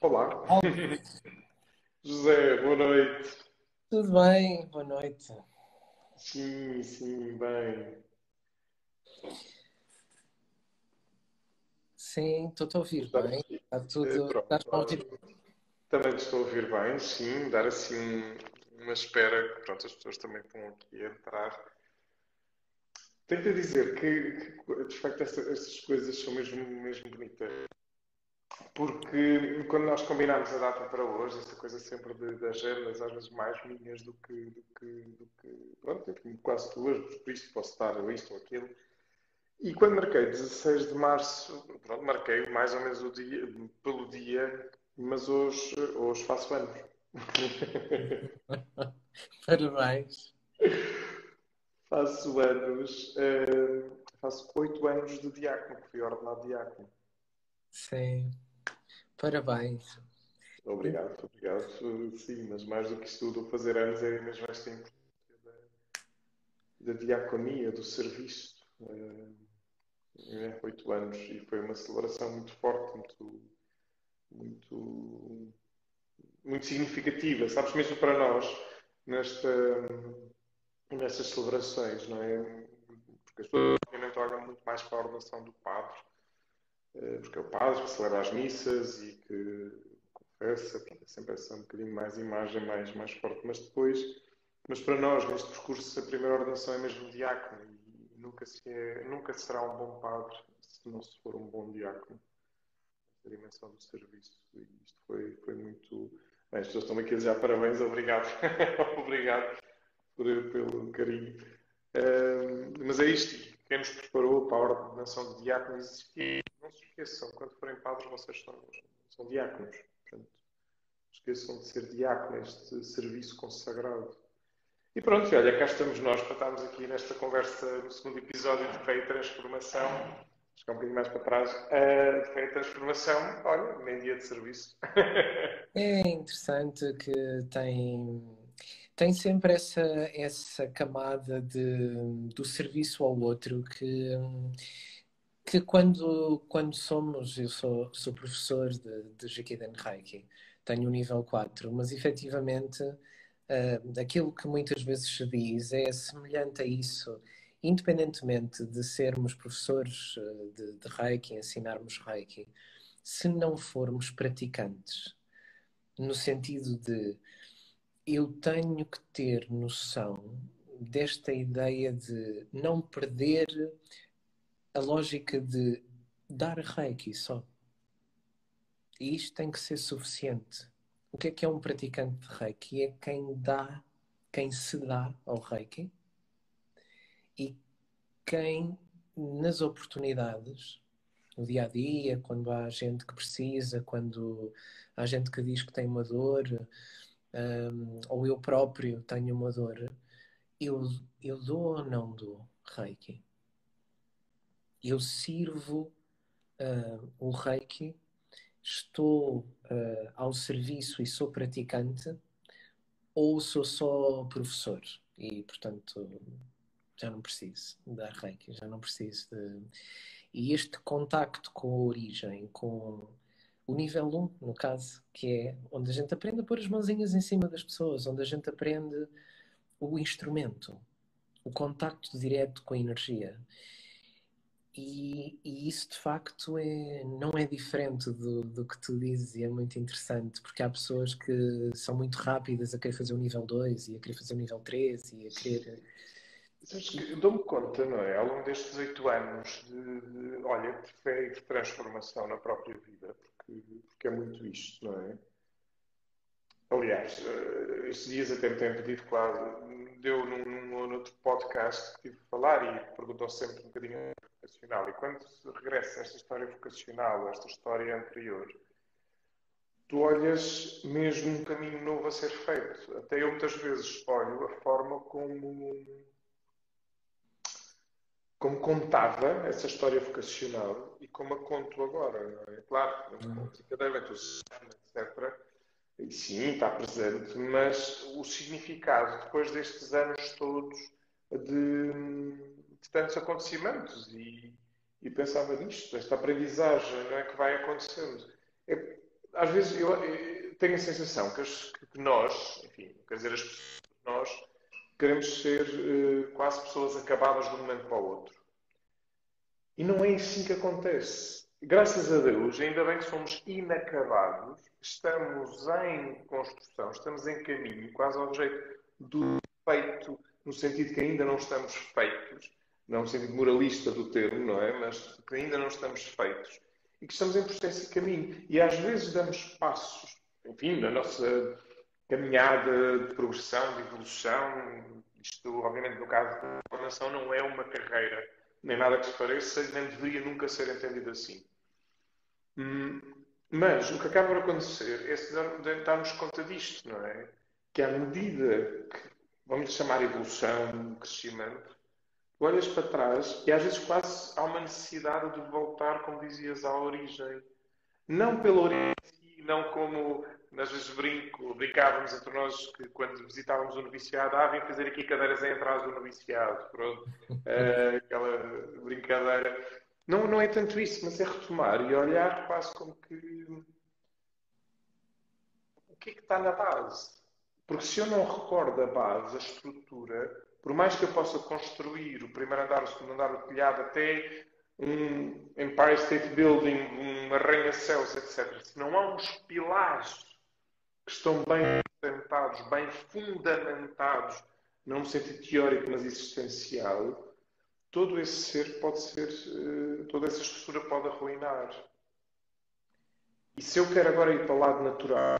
Olá. José, boa noite. Tudo bem? Boa noite. Sim, sim, bem. Sim, estou a ouvir bem. Está tudo. Eh, Estás a ouvir? Também te estou a ouvir bem, sim. Dar assim um- uma espera que pronto, as pessoas também estão aqui a entrar. Tenho a dizer que, que, de facto, esta- estas coisas são mesmo, mesmo bonitas. Porque quando nós combinámos a data para hoje, esta coisa sempre de, de agendas, às vezes mais minhas do que, do que, do que pronto, quase tuas, por isto posso estar ou isto ou aquilo. E quando marquei 16 de março, pronto, marquei mais ou menos o dia, pelo dia, mas hoje, hoje faço anos. Parabéns. Faço anos, eh, faço oito anos de diácono, que fui ordenado diácono. Sim. Parabéns. Obrigado, obrigado. Sim, mas mais do que isso tudo, fazer anos é mesmo esta importância da, da diaconia, do serviço. Eh, é, oito anos e foi uma celebração muito forte, muito, muito, muito significativa, sabes, mesmo para nós, nesta, nestas celebrações, não é? Porque as pessoas obviamente olham muito mais para a ordenação do padre, porque é o padre que celebra as missas e que confessa, é sempre essa um bocadinho mais imagem mais, mais forte, mas depois, mas para nós, neste percurso, a primeira ordenação é mesmo diácono e nunca, se é, nunca será um bom padre se não se for um bom diácono. Esta dimensão do serviço. E isto foi, foi muito. Bem, as pessoas estão aqui a desejar parabéns, obrigado. obrigado por, pelo carinho. Mas é isto, quem nos preparou para a ordenação de diáconos, e não se esqueçam, quando forem padres, vocês são, são diáconos. Portanto, esqueçam de ser diácono, este serviço consagrado. E pronto, olha, cá estamos nós para estarmos aqui nesta conversa no segundo episódio de Fé e Transformação. Acho que é um bocadinho mais para trás. Uh, de Fé e Transformação, olha, nem dia de serviço. É interessante que tem, tem sempre essa, essa camada de, do serviço ao outro que, que quando, quando somos, eu sou, sou professor de, de Jikiden Reiki, tenho o nível 4, mas efetivamente uh, aquilo que muitas vezes se diz é semelhante a isso, independentemente de sermos professores uh, de, de Reiki, ensinarmos Reiki, se não formos praticantes, no sentido de eu tenho que ter noção desta ideia de não perder a lógica de dar reiki só. E isto tem que ser suficiente. O que é que é um praticante de reiki? É quem dá, quem se dá ao reiki e quem, nas oportunidades, no dia a dia, quando há gente que precisa, quando há gente que diz que tem uma dor, um, ou eu próprio tenho uma dor, eu, eu dou ou não dou reiki? Eu sirvo uh, o reiki, estou uh, ao serviço e sou praticante, ou sou só professor e, portanto, já não preciso dar reiki, já não preciso de. E este contacto com a origem, com o nível 1, no caso, que é onde a gente aprende a pôr as mãozinhas em cima das pessoas, onde a gente aprende o instrumento, o contacto direto com a energia. E, e, isso de facto é, não é diferente do, do que tu dizes e é muito interessante, porque há pessoas que são muito rápidas a querer fazer o nível 2 e a querer fazer o nível 3 e a querer. Dou-me conta, não é? Ao longo destes oito anos de, de, olha, de fé e de transformação na própria vida, porque, é muito isto, não é? Aliás, estes dias até me têm pedido, claro, deu num, num outro podcast que tive a falar e perguntou sempre um bocadinho vocacional. E quando regressa esta história vocacional, esta história anterior, tu olhas mesmo um caminho novo a ser feito. Até eu muitas vezes olho a forma como como contava essa história vocacional como a conto agora. É? Claro, não cada vez etc. E sim, está presente, mas o significado, depois destes anos todos de, de tantos acontecimentos, e, e, pensava nisto, esta aprendizagem não é que vai acontecendo. É, às vezes eu, eu tenho a sensação que, as, que, nós, enfim, quer dizer, as pessoas, nós queremos ser uh, quase pessoas acabadas de um momento para o outro. E não é assim que acontece. Graças a Deus, ainda bem que somos inacabados, estamos em construção, estamos em caminho, quase ao jeito do feito, no sentido que ainda não estamos feitos, não no sentido moralista do termo, não é? Mas que ainda não estamos feitos e que estamos em processo de caminho. E às vezes damos passos, enfim, na nossa caminhada de progressão, de evolução. Isto, obviamente, no caso da formação, não é uma carreira, nem nada que se pareça, nem deveria nunca ser entendido assim. Hum, mas o que acaba por acontecer é darmos conta disto, não é? Que à medida que, vamos chamar evolução, crescimento, olhas para trás e às vezes quase há uma necessidade de voltar, como dizias, à origem. Não pela origem, não como às vezes brinco, brincávamos entre nós que quando visitávamos o noviciado, ah, vem fazer aqui cadeiras em atrás do noviciado, pronto, uh, aquela brincadeira. Não, não é tanto isso, mas é retomar e olhar quase como que o que é que está na base? Porque se eu não recordo a base, a estrutura, por mais que eu possa construir o primeiro andar, o segundo andar, o telhado, até um Empire State Building, um arranha-céus, etc., se não há uns pilares que estão bem fundamentados, bem fundamentados, não no sentido teórico, mas existencial, todo esse ser pode ser, eh, toda essa estrutura pode arruinar. E se eu quero agora ir para o lado natural,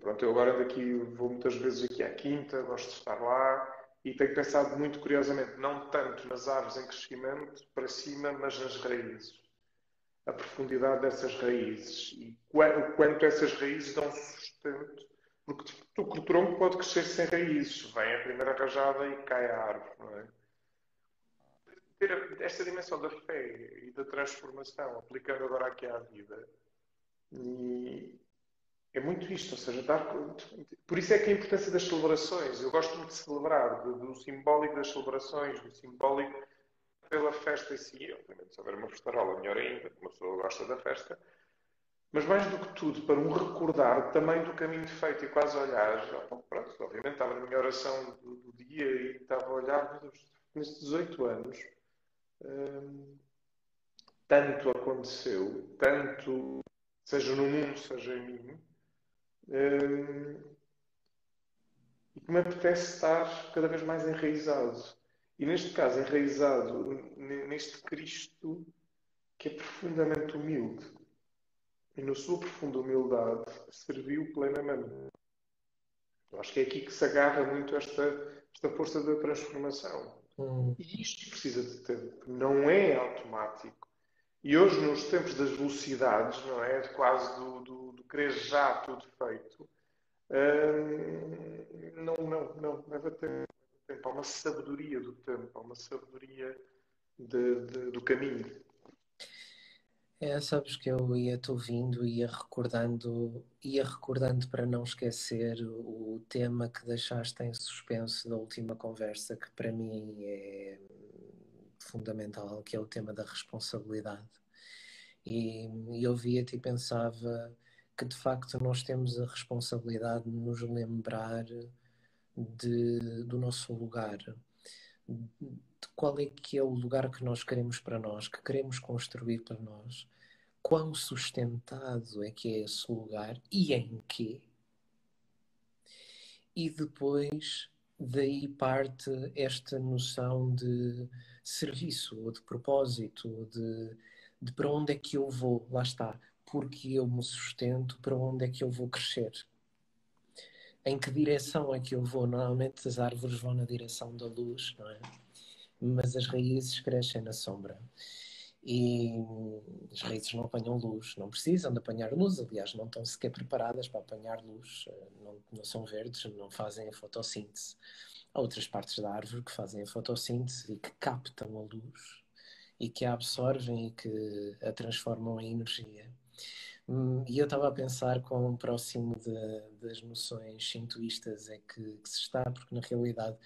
pronto, eu agora ando aqui, vou muitas vezes aqui à quinta, gosto de estar lá e tenho pensado muito curiosamente, não tanto nas árvores em crescimento para cima, mas nas raízes. A profundidade dessas raízes e o quanto essas raízes dão sustento. Porque o tronco pode crescer sem raízes. Vem a primeira rajada e cai a árvore, não é? Ter esta dimensão da fé e da transformação, aplicando agora aqui à vida. E, é muito isto, ou seja, dar, por isso é que a importância das celebrações. Eu gosto muito de celebrar, do, do simbólico das celebrações, do simbólico pela festa em si. Obviamente, se houver uma festarola, melhor ainda, uma pessoa gosta da festa. Mas mais do que tudo, para um recordar também do caminho feito e quase olhar. Pronto, obviamente estava na minha oração do, do dia e estava a olhar, nestes 18 anos, hum, tanto aconteceu, tanto, seja no mundo, seja em mim, e que me apetece estar cada vez mais enraizado. E neste caso, enraizado neste Cristo que é profundamente humilde. E na sua profunda humildade serviu plenamente. Eu acho que é aqui que se agarra muito esta, esta força da transformação. Hum. E isto precisa de tempo. Não é automático. E hoje, nos tempos das velocidades, não é? Quase do, do, do querer já tudo feito, hum, não, não, não. Leva tempo. Há uma sabedoria do tempo, há uma sabedoria de, de, do caminho. É, sabes que eu ia-te ouvindo ia recordando, ia recordando para não esquecer o tema que deixaste em suspenso da última conversa, que para mim é fundamental, que é o tema da responsabilidade. E, e eu via-te e pensava que de facto nós temos a responsabilidade de nos lembrar de, do nosso lugar, de qual é que é o lugar que nós queremos para nós, que queremos construir para nós, quão sustentado é que é esse lugar e em quê. E depois daí parte esta noção de serviço, ou de propósito, ou de, de para onde é que eu vou, lá está, porque eu me sustento, para onde é que eu vou crescer. Em que direção é que eu vou? Normalmente as árvores vão na direção da luz, não é? Mas as raízes crescem na sombra. E as raízes não apanham luz, não precisam de apanhar luz, aliás, não estão sequer preparadas para apanhar luz, não, não são verdes, não fazem a fotossíntese. Há outras partes da árvore que fazem a fotossíntese e que captam a luz e que a absorvem e que a transformam em energia. Hum, e eu estava a pensar quão próximo de, das noções shintoístas é que, que, se está, porque na realidade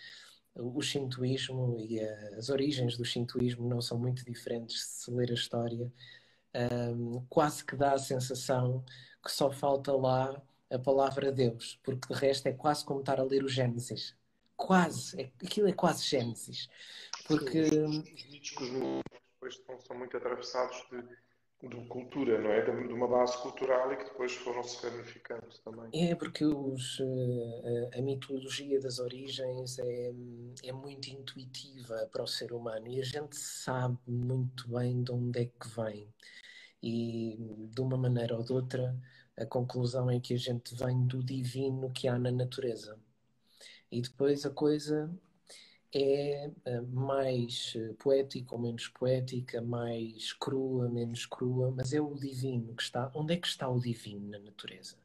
o shintoísmo e as origens do shintoísmo não são muito diferentes se ler a história um, quase que dá a sensação que só falta lá a palavra Deus, porque de resto é quase como estar a ler o Gênesis. Quase, é, aquilo é quase Gênesis. Porque. Os mitos depois são muito atravessados de de cultura, não é? De uma base cultural e que depois foram se ramificando também. É, porque os, eh, a, mitologia das origens é, é muito intuitiva para o ser humano e a gente sabe muito bem de onde é que vem. E de uma maneira ou de outra, a conclusão é que a gente vem do divino que há na natureza. E depois a coisa é eh, mais eh, poética ou menos poética, mais crua, menos crua, mas é o divino que está. Onde é que está o divino na natureza?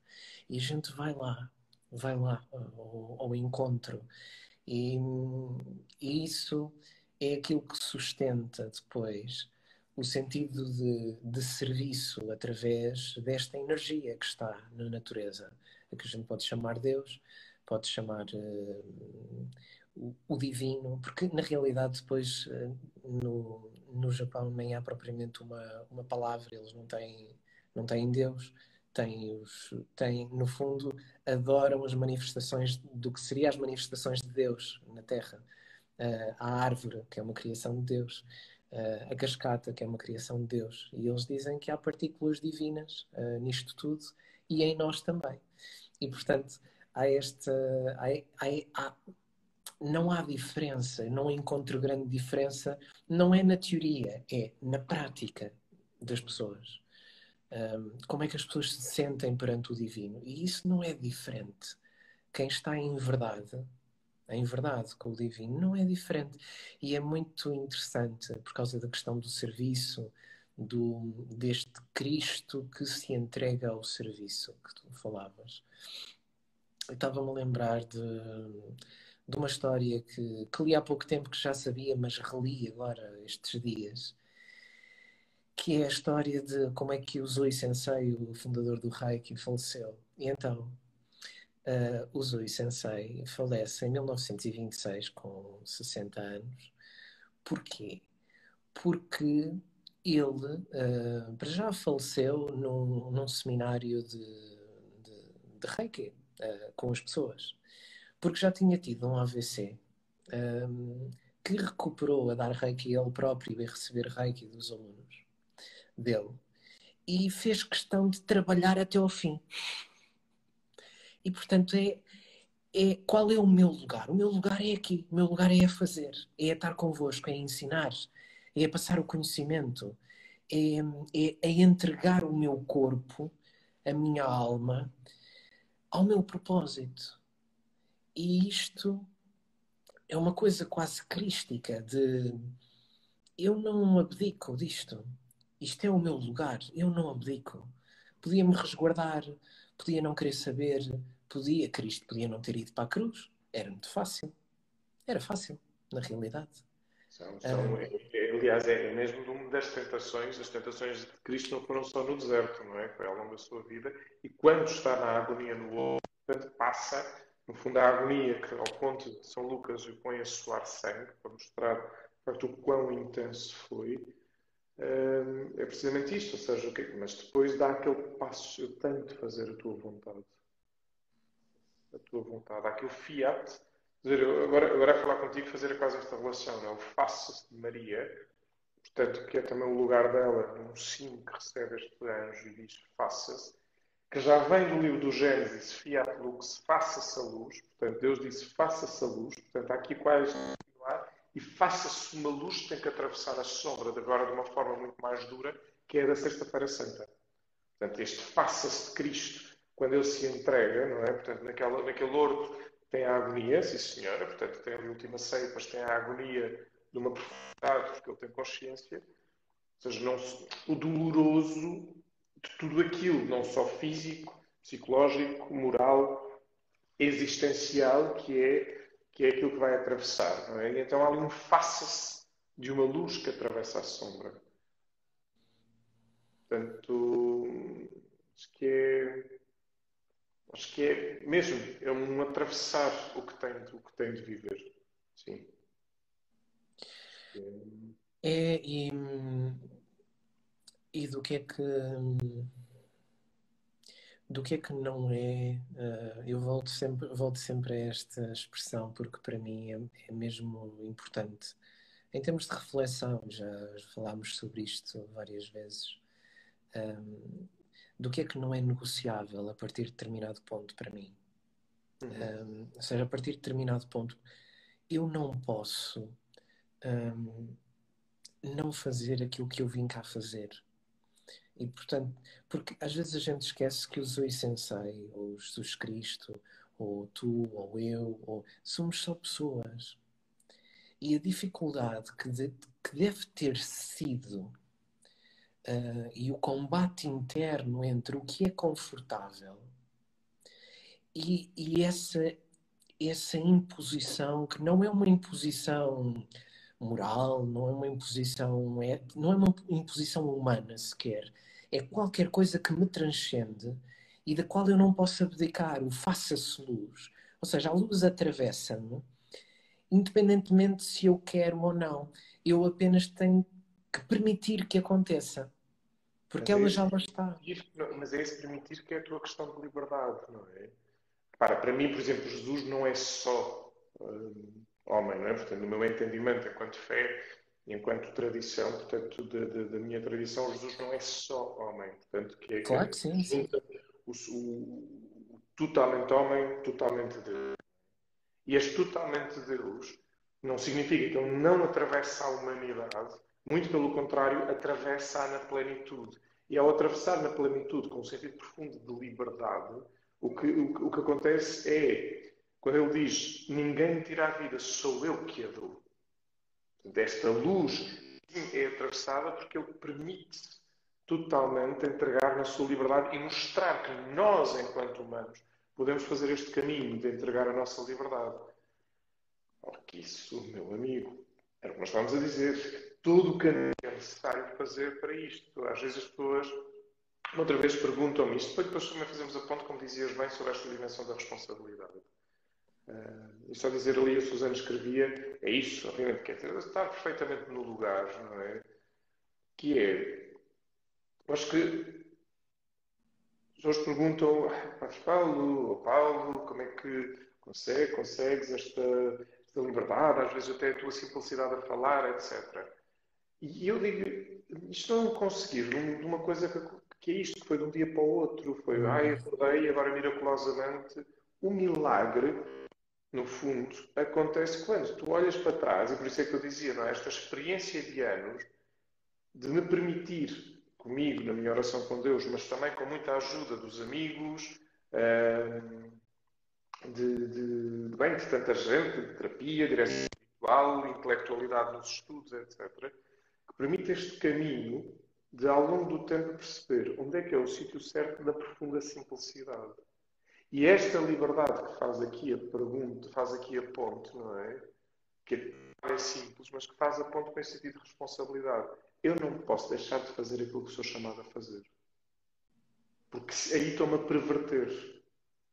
E a gente vai lá, vai lá ao, ao encontro. E, e, isso é aquilo que sustenta depois o sentido de, de serviço através desta energia que está na natureza, a que a gente pode chamar Deus, pode chamar. Uh, o, divino, porque na realidade depois eh, no, no Japão nem há propriamente uma, uma palavra, eles não têm, não têm Deus, têm, os, têm, no fundo, adoram as manifestações do que seriam as manifestações de Deus na Terra. Uh, a árvore, que é uma criação de Deus, uh, a cascata, que é uma criação de Deus. E eles dizem que há partículas divinas uh, nisto tudo e em nós também. E, portanto, há esta. Há, há, há, não há diferença, não encontro grande diferença, não é na teoria, é na prática das pessoas. Um, como é que as pessoas se sentem perante o divino? E isso não é diferente. Quem está em verdade, em verdade com o divino, não é diferente. E é muito interessante por causa da questão do serviço, do, deste Cristo que se entrega ao serviço que tu falavas. Eu estava-me a lembrar de de uma história que, que li há pouco tempo que já sabia, mas reli agora estes dias, que é a história de como é que o Zoe Sensei, o fundador do Reiki, faleceu. E então, uh, o Zoe Sensei falece em 1926 com 60 anos. Porquê? Porque ele uh, para já faleceu num, num seminário de, de, de Reiki uh, com as pessoas porque já tinha tido um AVC um, que recuperou a dar reiki ele próprio e a receber reiki dos alunos dele e fez questão de trabalhar até ao fim. E portanto é, é qual é o meu lugar? O meu lugar é aqui, o meu lugar é a fazer, é a estar convosco, é a ensinar, é a passar o conhecimento, é, é, é entregar o meu corpo, a minha alma, ao meu propósito. E isto é uma coisa quase crística de eu não abdico disto. Isto é o meu lugar, eu não abdico. Podia me resguardar, podia não querer saber, podia, Cristo podia não ter ido para a cruz. Era muito fácil. Era fácil, na realidade. São, são, é, é, aliás, é mesmo uma das tentações, as tentações de Cristo não foram só no deserto, não é? Foi ao longo da sua vida. E quando está na agonia no outro, passa no fundo, a agonia que, ao ponto de São Lucas o põe a suar sangue, para mostrar para o quão intenso foi, hum, é precisamente isto. Ou seja, mas depois dá aquele passo: eu tenho de fazer a tua vontade. A tua vontade. Há aquele fiat. Dizer, agora, agora a falar contigo, fazer quase esta relação. Não? É? O faça-se de Maria, portanto, que é também o lugar dela, num sim que recebe este anjo e diz: faça-se que já vem do livro do Gênesis, Fiat Lux, faça-se a luz. Portanto, Deus disse, faça-se a luz. Portanto, há aqui quase e faça-se uma luz que tem que atravessar a sombra, agora de uma forma muito mais dura, que é da Sexta-feira Santa. Portanto, este faça-se de Cristo, quando ele se entrega, não é? Portanto, naquela, naquele horto tem a agonia, sim senhora, portanto, tem a última ceia, mas tem a agonia de uma profundidade, porque ele tem consciência. Ou seja, não, o doloroso de tudo aquilo, não só físico, psicológico, moral, existencial, que é, que é aquilo que vai atravessar. É? E então há ali um faça-se de uma luz que atravessa a sombra. Portanto, acho que é, acho que é mesmo, é um atravessar o que tem, o que tem de viver. Sim. É, e e do que é que do que é que não é uh, eu volto sempre volto sempre a esta expressão porque para mim é, é mesmo importante. Em termos de reflexão já falámos sobre isto várias vezes um, do que é que não é negociável a partir de determinado ponto para mim. Uhum. um, ou seja a partir de determinado ponto eu não posso um, não fazer aquilo que eu vim cá fazer e portanto, porque às vezes a gente esquece que o Zoe Sensei, ou Jesus Cristo, ou tu, ou eu, ou somos só pessoas. E a dificuldade que, de, que deve ter sido uh, e o combate interno entre o que é confortável e, e essa, essa imposição, que não é uma imposição moral, não é uma imposição, é, não é uma imposição humana sequer, é qualquer coisa que me transcende e da qual eu não posso abdicar, o faça-se luz. Ou seja, a luz atravessa-me, independentemente se eu quero ou não. Eu apenas tenho que permitir que aconteça. Porque mas ela é já lá está. Mas é esse permitir que é a tua questão de liberdade, não é? Para, para mim, por exemplo, Jesus não é só um, homem, não é? Portanto, no meu entendimento, enquanto fé, enquanto tradição, portanto, da, da, da, minha tradição, Jesus não é só homem, portanto, que é claro que, sim, sim. O, o, o, totalmente homem, totalmente Deus. E este totalmente Deus não significa que ele não atravessa a humanidade, muito pelo contrário, atravessa-a na plenitude. E ao atravessar na plenitude, com um sentido profundo de liberdade, o que, o, o que acontece é, quando ele diz: Ninguém me tira a vida, sou eu que a dou desta luz é atravessada porque ele permite totalmente entregar na sua liberdade e mostrar que nós, enquanto humanos, podemos fazer este caminho de entregar a nossa liberdade. Porque isso, meu amigo, era o que nós estávamos a dizer. Todo o caminho é necessário fazer para isto. Às vezes as pessoas, outra vez, perguntam-me isto, depois também fazemos a ponto, como dizias bem, sobre esta dimensão da responsabilidade. Uh, e só dizer ali, a Suzana escrevia, é isso, obviamente, quer dizer, está perfeitamente no lugar, não é? Que é, acho que as pessoas perguntam, ah, Paulo, oh, Paulo, como é que consegue, consegues esta, esta liberdade, às vezes até a tua simplicidade a falar, etc. E eu digo, isto não é conseguir de uma coisa que, que é isto, que foi de um dia para o outro, foi, ai, acordei agora miraculosamente, o milagre no fundo, acontece quando tu olhas para trás, e por isso é que eu dizia, não é? esta experiência de anos de me permitir, comigo, na minha oração com Deus, mas também com muita ajuda dos amigos, de, de, bem, de tanta gente, de terapia, direção espiritual, intelectualidade nos estudos, etc., que permite este caminho de, ao longo do tempo, perceber onde é que é o sítio certo da profunda simplicidade. E esta liberdade que faz aqui a pergunta, faz aqui a ponte, não é? Que é simples, mas que faz a ponte com esse sentido de responsabilidade. Eu não posso deixar de fazer aquilo que sou chamado a fazer. Porque aí estou-me a perverter.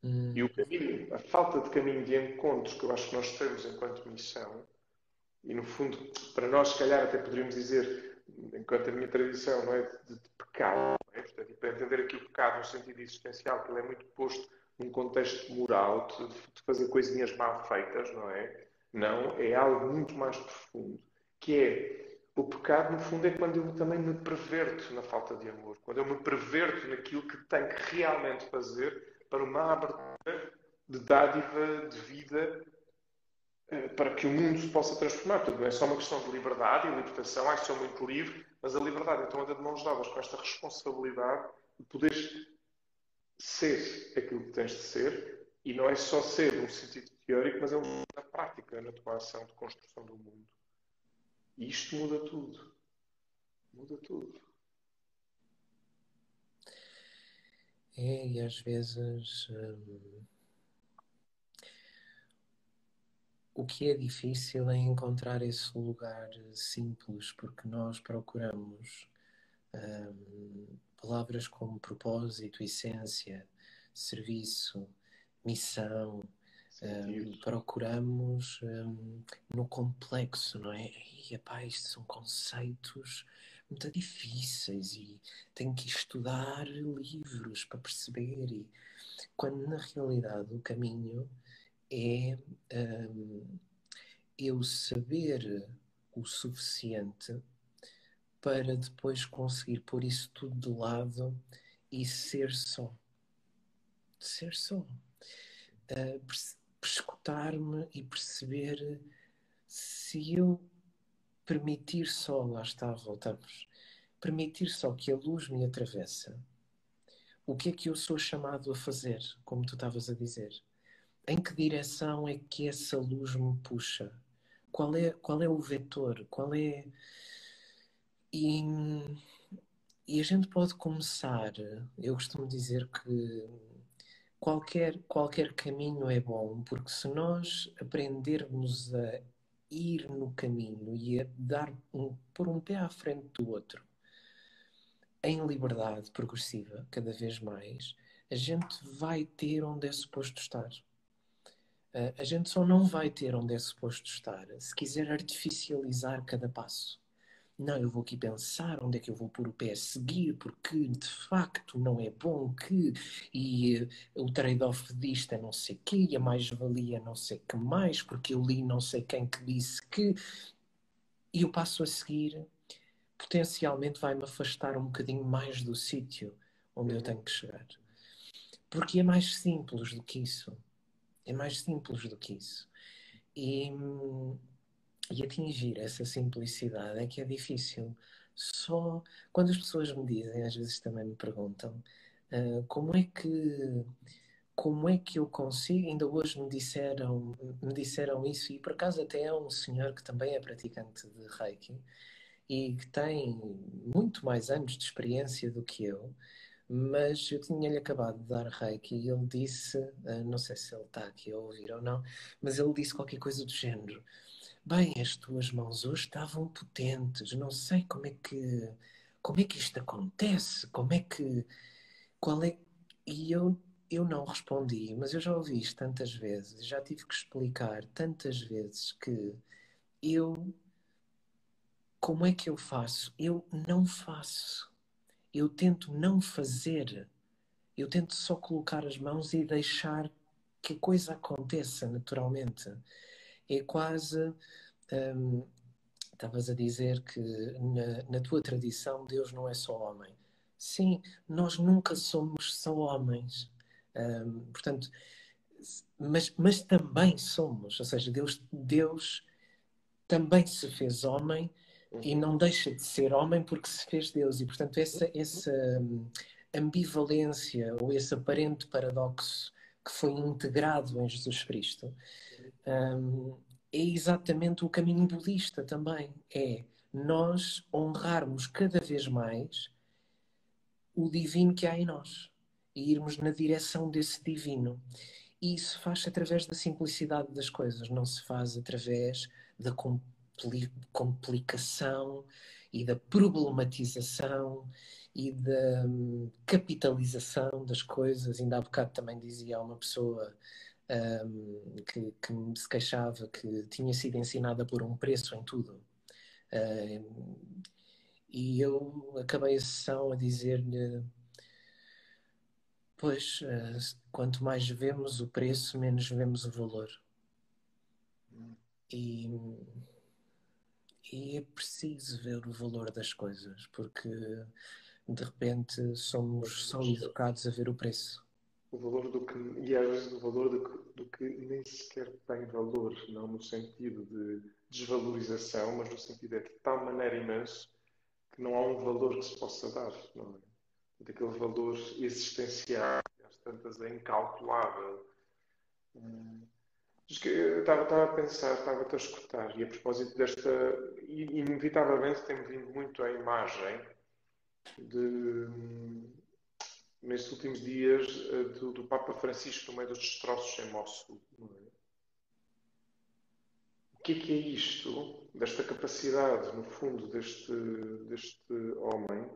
Hum. E o caminho, a falta de caminho de encontros que eu acho que nós temos enquanto missão, e no fundo, para nós, se calhar, até poderíamos dizer, enquanto a minha tradição não é de, de pecado, não é? Portanto, para entender aqui o pecado no sentido existencial, que ele é muito posto num contexto moral de, de fazer coisinhas mal feitas, não é? Não, é algo muito mais profundo, que é o pecado, no fundo, é quando eu também me perverto na falta de amor, quando eu me perverto naquilo que tenho que realmente fazer para uma abertura de dádiva, de vida, eh, para que o mundo se possa transformar. Portanto, não é só uma questão de liberdade e libertação, ai, sou muito livre, mas a liberdade então anda de mãos dadas com esta responsabilidade de poderes ser aquilo que tens de ser, e não é só ser no sentido teórico, mas é na prática, na tua ação de construção do mundo. E isto muda tudo. Muda tudo. É, e às vezes hum, o que é difícil é encontrar esse lugar simples, porque nós procuramos hum, palavras como propósito, essência, serviço, missão, um, procuramos um, no complexo, não é? E, epá, isto são conceitos muito difíceis e tenho que estudar livros para perceber. E, quando na realidade o caminho é um, eu saber o suficiente para depois conseguir pôr isso tudo de lado e ser só. Ser só. Uh, escutar-me e perceber se eu permitir só, lá está, voltamos, permitir só que a luz me atravessa, o que é que eu sou chamado a fazer, como tu estavas a dizer? Em que direção é que essa luz me puxa? Qual é, qual é o vetor? Qual é. E, e a gente pode começar, eu costumo dizer que qualquer, qualquer caminho é bom, porque se nós aprendermos a ir no caminho e a dar um, pôr um pé à frente do outro, em liberdade progressiva, cada vez mais, a gente vai ter onde é suposto estar. A gente só não vai ter onde é suposto estar se quiser artificializar cada passo. Não, eu vou aqui pensar onde é que eu vou pôr o pé a seguir, porque de facto não é bom que, e uh, o trade-off disto é não sei o quê, e a mais-valia não sei que mais, porque eu li não sei quem que disse que, e o passo a seguir potencialmente vai-me afastar um bocadinho mais do sítio onde eu tenho que chegar. Porque é mais simples do que isso. É mais simples do que isso. E, e atingir essa simplicidade é que é difícil. Só quando as pessoas me dizem, às vezes também me perguntam, uh, como é que como é que eu consigo? Ainda hoje me disseram, me disseram isso, e por acaso até é um senhor que também é praticante de Reiki, e que tem muito mais anos de experiência do que eu, mas eu tinha-lhe acabado de dar reiki e ele disse, ah, não sei se ele está aqui a ouvir ou não, mas ele disse qualquer coisa do género. Bem, as tuas mãos hoje estavam potentes, não sei como é que como é que isto acontece, como é que qual é e eu eu não respondi, mas eu já ouvi isto tantas vezes, já tive que explicar tantas vezes que eu como é que eu faço? Eu não faço. Eu tento não fazer. Eu tento só colocar as mãos e deixar que a coisa aconteça naturalmente. É quase. Hum, estavas a dizer que na, na tua tradição Deus não é só homem. Sim, nós nunca somos só homens. Um, portanto, mas, mas também somos. Ou seja, Deus, Deus também se fez homem e não deixa de ser homem porque se fez Deus. E, portanto, essa, essa hum, ambivalência ou esse aparente paradoxo que foi integrado em Jesus Cristo um, é exatamente o caminho budista também. É nós honrarmos cada vez mais o divino que há em nós e irmos na direção desse divino. E isso faz-se através da simplicidade das coisas, não se faz através da complicação e da problematização e da hum, capitalização das coisas. Ainda há bocado também dizia uma pessoa um, que, que se queixava que tinha sido ensinada por um preço em tudo. Um, e eu acabei a sessão a dizer-lhe: Pois, uh, quanto mais vemos o preço, menos vemos o valor. E e é preciso ver o valor das coisas, porque de repente somos só educados a ver o preço. O valor do que, e às vezes o valor do que, do que nem sequer tem valor, não no sentido de desvalorização, mas no sentido é de tal maneira imenso que não há um valor que se possa dar, não é? Daquele valor existencial, às tantas é incalculável. Hum Estava, estava a pensar, estava a escutar, e a propósito desta. Inevitavelmente tem-me vindo muito a imagem de. Nestes últimos dias, eh, do, do Papa Francisco no meio dos destroços em Mossul. É? O que é que é isto, desta capacidade, no fundo, deste, deste homem?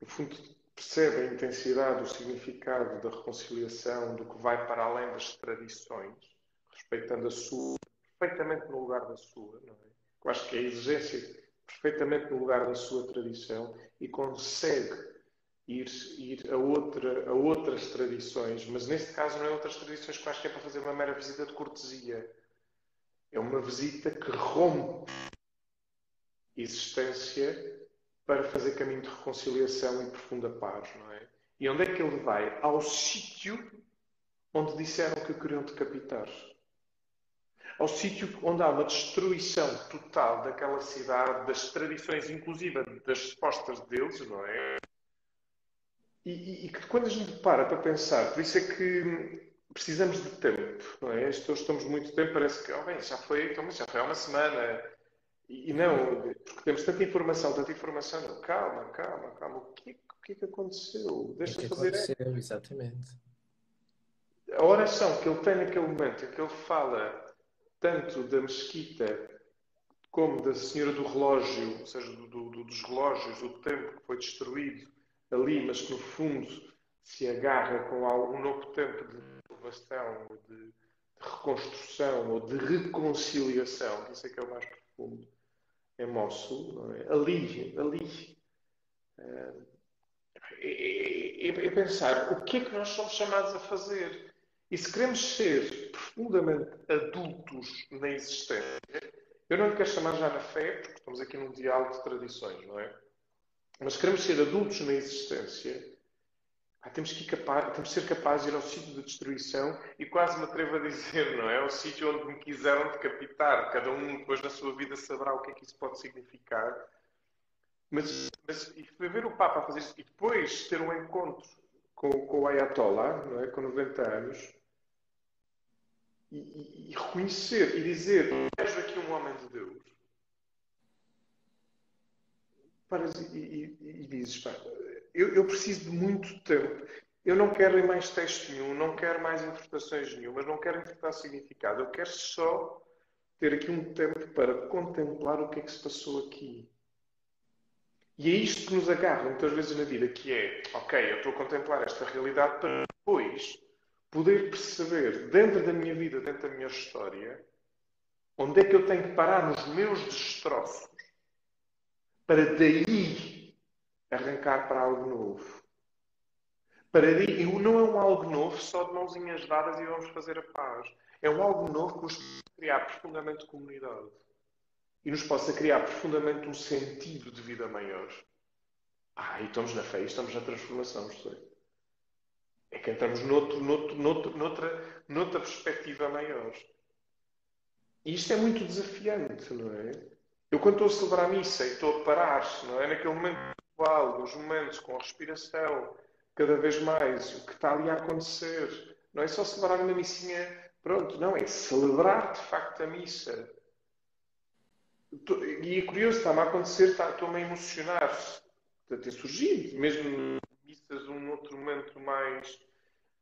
No fundo, percebe a intensidade, o significado da reconciliação, do que vai para além das tradições, respeitando a sua, perfeitamente no lugar da sua, não é? Eu acho que a exigência perfeitamente no lugar da sua tradição e consegue ir, ir a, outra, a outras tradições, mas neste caso não é outras tradições que que é para fazer uma mera visita de cortesia. É uma visita que rompe existência para fazer caminho de reconciliação e profunda paz, não é? E onde é que ele vai? Ao sítio onde disseram que queriam decapitar. Ao sítio onde há uma destruição total daquela cidade, das tradições, inclusive das respostas deles, não é? E, e, que quando a gente para para pensar, por isso é que precisamos de tempo, não é? Estamos muito tempo, parece que, oh, bem, já foi, então, já foi há uma semana. E, e, não, porque temos tanta informação, tanta informação. Não, calma, calma, calma. O que, o que é que aconteceu? Deixa que fazer. Aconteceu, exatamente. A oração que ele tem naquele momento, em que ele fala tanto da mesquita como da Senhora do Relógio, ou seja, do, do, dos relógios, o tempo que foi destruído ali, mas que no fundo se agarra com algum novo tempo de renovação, de, de reconstrução ou de reconciliação, isso é que é o mais profundo, é não é? ali, ali. É, é, é, pensar o que é que nós somos chamados a fazer. E se queremos ser profundamente adultos na existência, eu não lhe quero chamar já na fé, porque estamos aqui num diálogo de tradições, não é? Mas queremos ser adultos na existência, ah, temos, que capaz, temos que ser capazes de ir ao sítio de destruição e quase me atrevo a dizer, não é? O sítio onde me quiseram decapitar. Cada um depois na sua vida saberá o que é que isso pode significar. Mas, mas e ver o Papa fazer isso e depois ter um encontro com, com o Ayatollah, não é? com 90 anos, e, e, e reconhecer e dizer: Vejo aqui um homem de Deus. Paras e, e, e dizes: pá, eu, eu, preciso de muito tempo. Eu não quero mais texto nenhum, não quero mais interpretações nenhumas, não quero interpretar significado. Eu quero só ter aqui um tempo para contemplar o que é que se passou aqui. E é isto que nos agarra muitas vezes na vida, que é, ok, eu estou a contemplar esta realidade para depois poder perceber, dentro da minha vida, dentro da minha história, onde é que eu tenho que parar nos meus destroços para daí arrancar para algo novo. Para daí, não é um algo novo só de mãozinhas dadas e vamos fazer a paz. É um algo novo que nos possa criar profundamente comunidade e nos possa criar profundamente um sentido de vida maior. Ah, e estamos na fé, e estamos na transformação, sei. É que entramos noutro, noutro, noutro, noutra, noutra perspectiva maior. E isto é muito desafiante, não é? Eu, quando estou a celebrar a missa e estou a parar, não é? Naquele momento atual, nos momentos com a respiração, cada vez mais, o que está ali a acontecer. Não é só celebrar uma missinha, pronto, não, é celebrar de facto a missa. E é curioso, está-me a acontecer, estou-me a emocionar de ter surgido, mesmo missas, um outro momento mais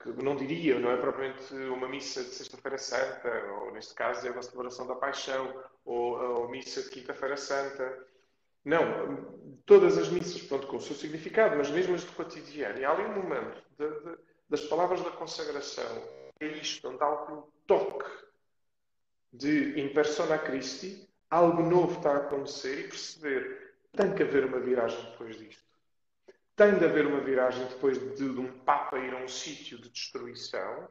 que não diria, não é propriamente uma missa de Sexta-feira Santa, ou neste caso é uma celebração da Paixão, ou a missa de Quinta-feira Santa. Não, todas as missas, pronto, com o seu significado, mas mesmo as do cotidiano. E há ali um momento de, de, das palavras da consagração, é isto, onde há algum toque de in persona Christi, algo novo está a acontecer e perceber, tem que haver uma viragem depois disto. Tem de haver uma viragem depois de, de um Papa ir a um sítio de destruição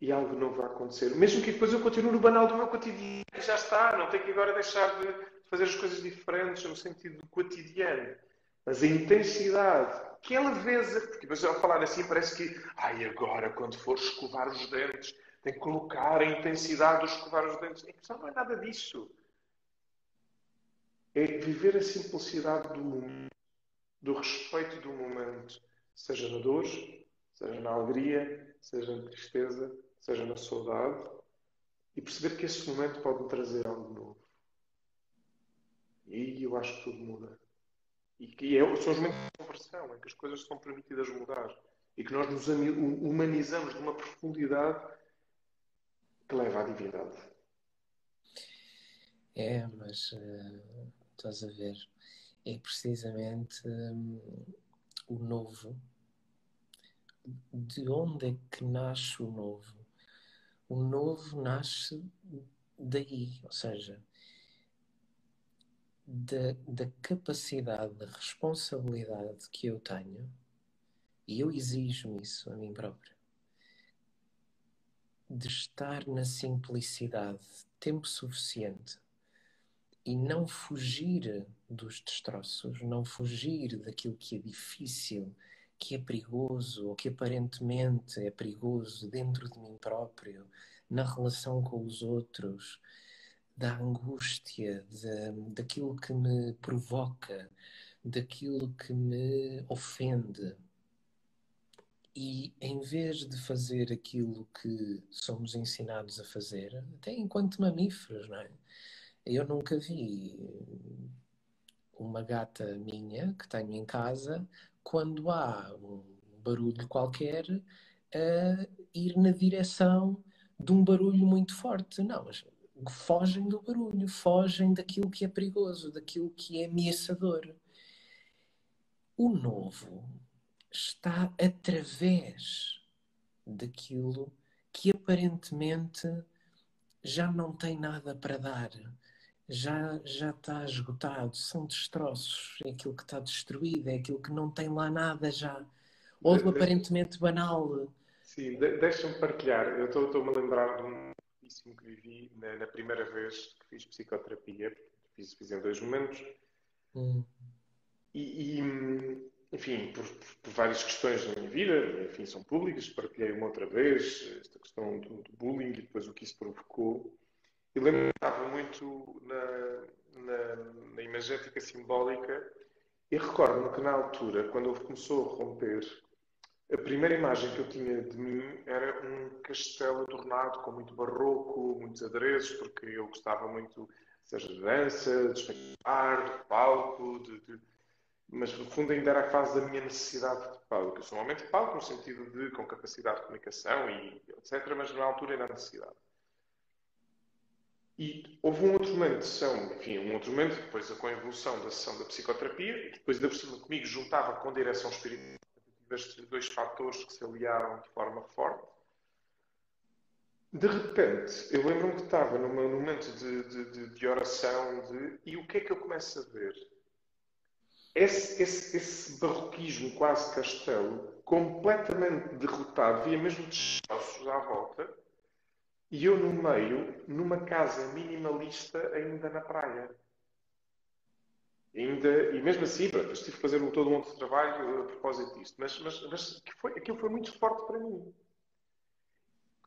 e algo novo vai acontecer. Mesmo que depois eu continue no banal do meu cotidiano, já está, não tenho que agora deixar de fazer as coisas diferentes no sentido do cotidiano. Mas a intensidade, que é leveza, porque depois ao falar assim parece que, ai, agora quando for escovar os dentes, tem que colocar a intensidade de escovar os dentes. A questão não é nada disso. É viver a simplicidade do momento do respeito do momento, seja na dor, seja na alegria, seja na tristeza, seja na saudade, e perceber que esse momento pode me trazer algo novo. E aí eu acho que tudo muda. E que é, são os momentos de conversão, em que as coisas são permitidas mudar e que nós nos humanizamos de uma profundidade que leva à divindade. É, mas uh, estás a ver é precisamente hum, o novo. De onde é que nasce o novo? O novo nasce daí, ou seja, da, da capacidade, da responsabilidade que eu tenho, e eu exijo isso a mim próprio, de estar na simplicidade tempo suficiente e não fugir dos destroços, não fugir daquilo que é difícil, que é perigoso ou que aparentemente é perigoso dentro de mim próprio, na relação com os outros, da angústia, de, daquilo que me provoca, daquilo que me ofende. E em vez de fazer aquilo que somos ensinados a fazer, até enquanto mamíferos, não é? Eu nunca vi uma gata minha que tenho em casa, quando há um barulho qualquer, a ir na direção de um barulho muito forte. Não, fogem do barulho, fogem daquilo que é perigoso, daquilo que é ameaçador. O novo está através daquilo que aparentemente já não tem nada para dar, já, já está esgotado, são destroços, é aquilo que está destruído, é aquilo que não tem lá nada já, ou do aparentemente banal. Sim, deixa-me partilhar, eu estou-me a lembrar de um belíssimo que vivi na, na, primeira vez que fiz psicoterapia, fiz, fiz em dois momentos, hum. e, e, enfim, por, por, várias questões da minha vida, enfim, são públicas, partilhei uma outra vez, esta questão do, do bullying e depois o que isso provocou, eu lembro que estava muito na, na, na imagética simbólica e recordo-me que na altura, quando ele começou a romper, a primeira imagem que eu tinha de mim era um castelo adornado com muito barroco, muitos adereços, porque eu gostava muito, seja de dança, de espetacular, de palco, de, de... mas no fundo ainda era a fase da minha necessidade de palco. Eu sou um homem de palco no sentido de com capacidade de comunicação e etc., mas na altura era a necessidade. E houve um outro momento de sessão, enfim, um outro momento, depois com a evolução da sessão da psicoterapia, e depois da cima comigo juntava com direção espiritual estes dois fatores que se aliaram de forma forte. De repente, eu lembro-me que estava num momento de, de, de, oração de, e o que é que eu começo a ver? Esse, esse, esse barroquismo quase castelo, completamente derrotado, via mesmo destroços à volta, e eu no meio, numa casa minimalista ainda na praia. Ainda, e mesmo assim, pronto, tive que fazer todo um outro trabalho a propósito disto, mas, mas, mas foi, aquilo foi muito forte para mim.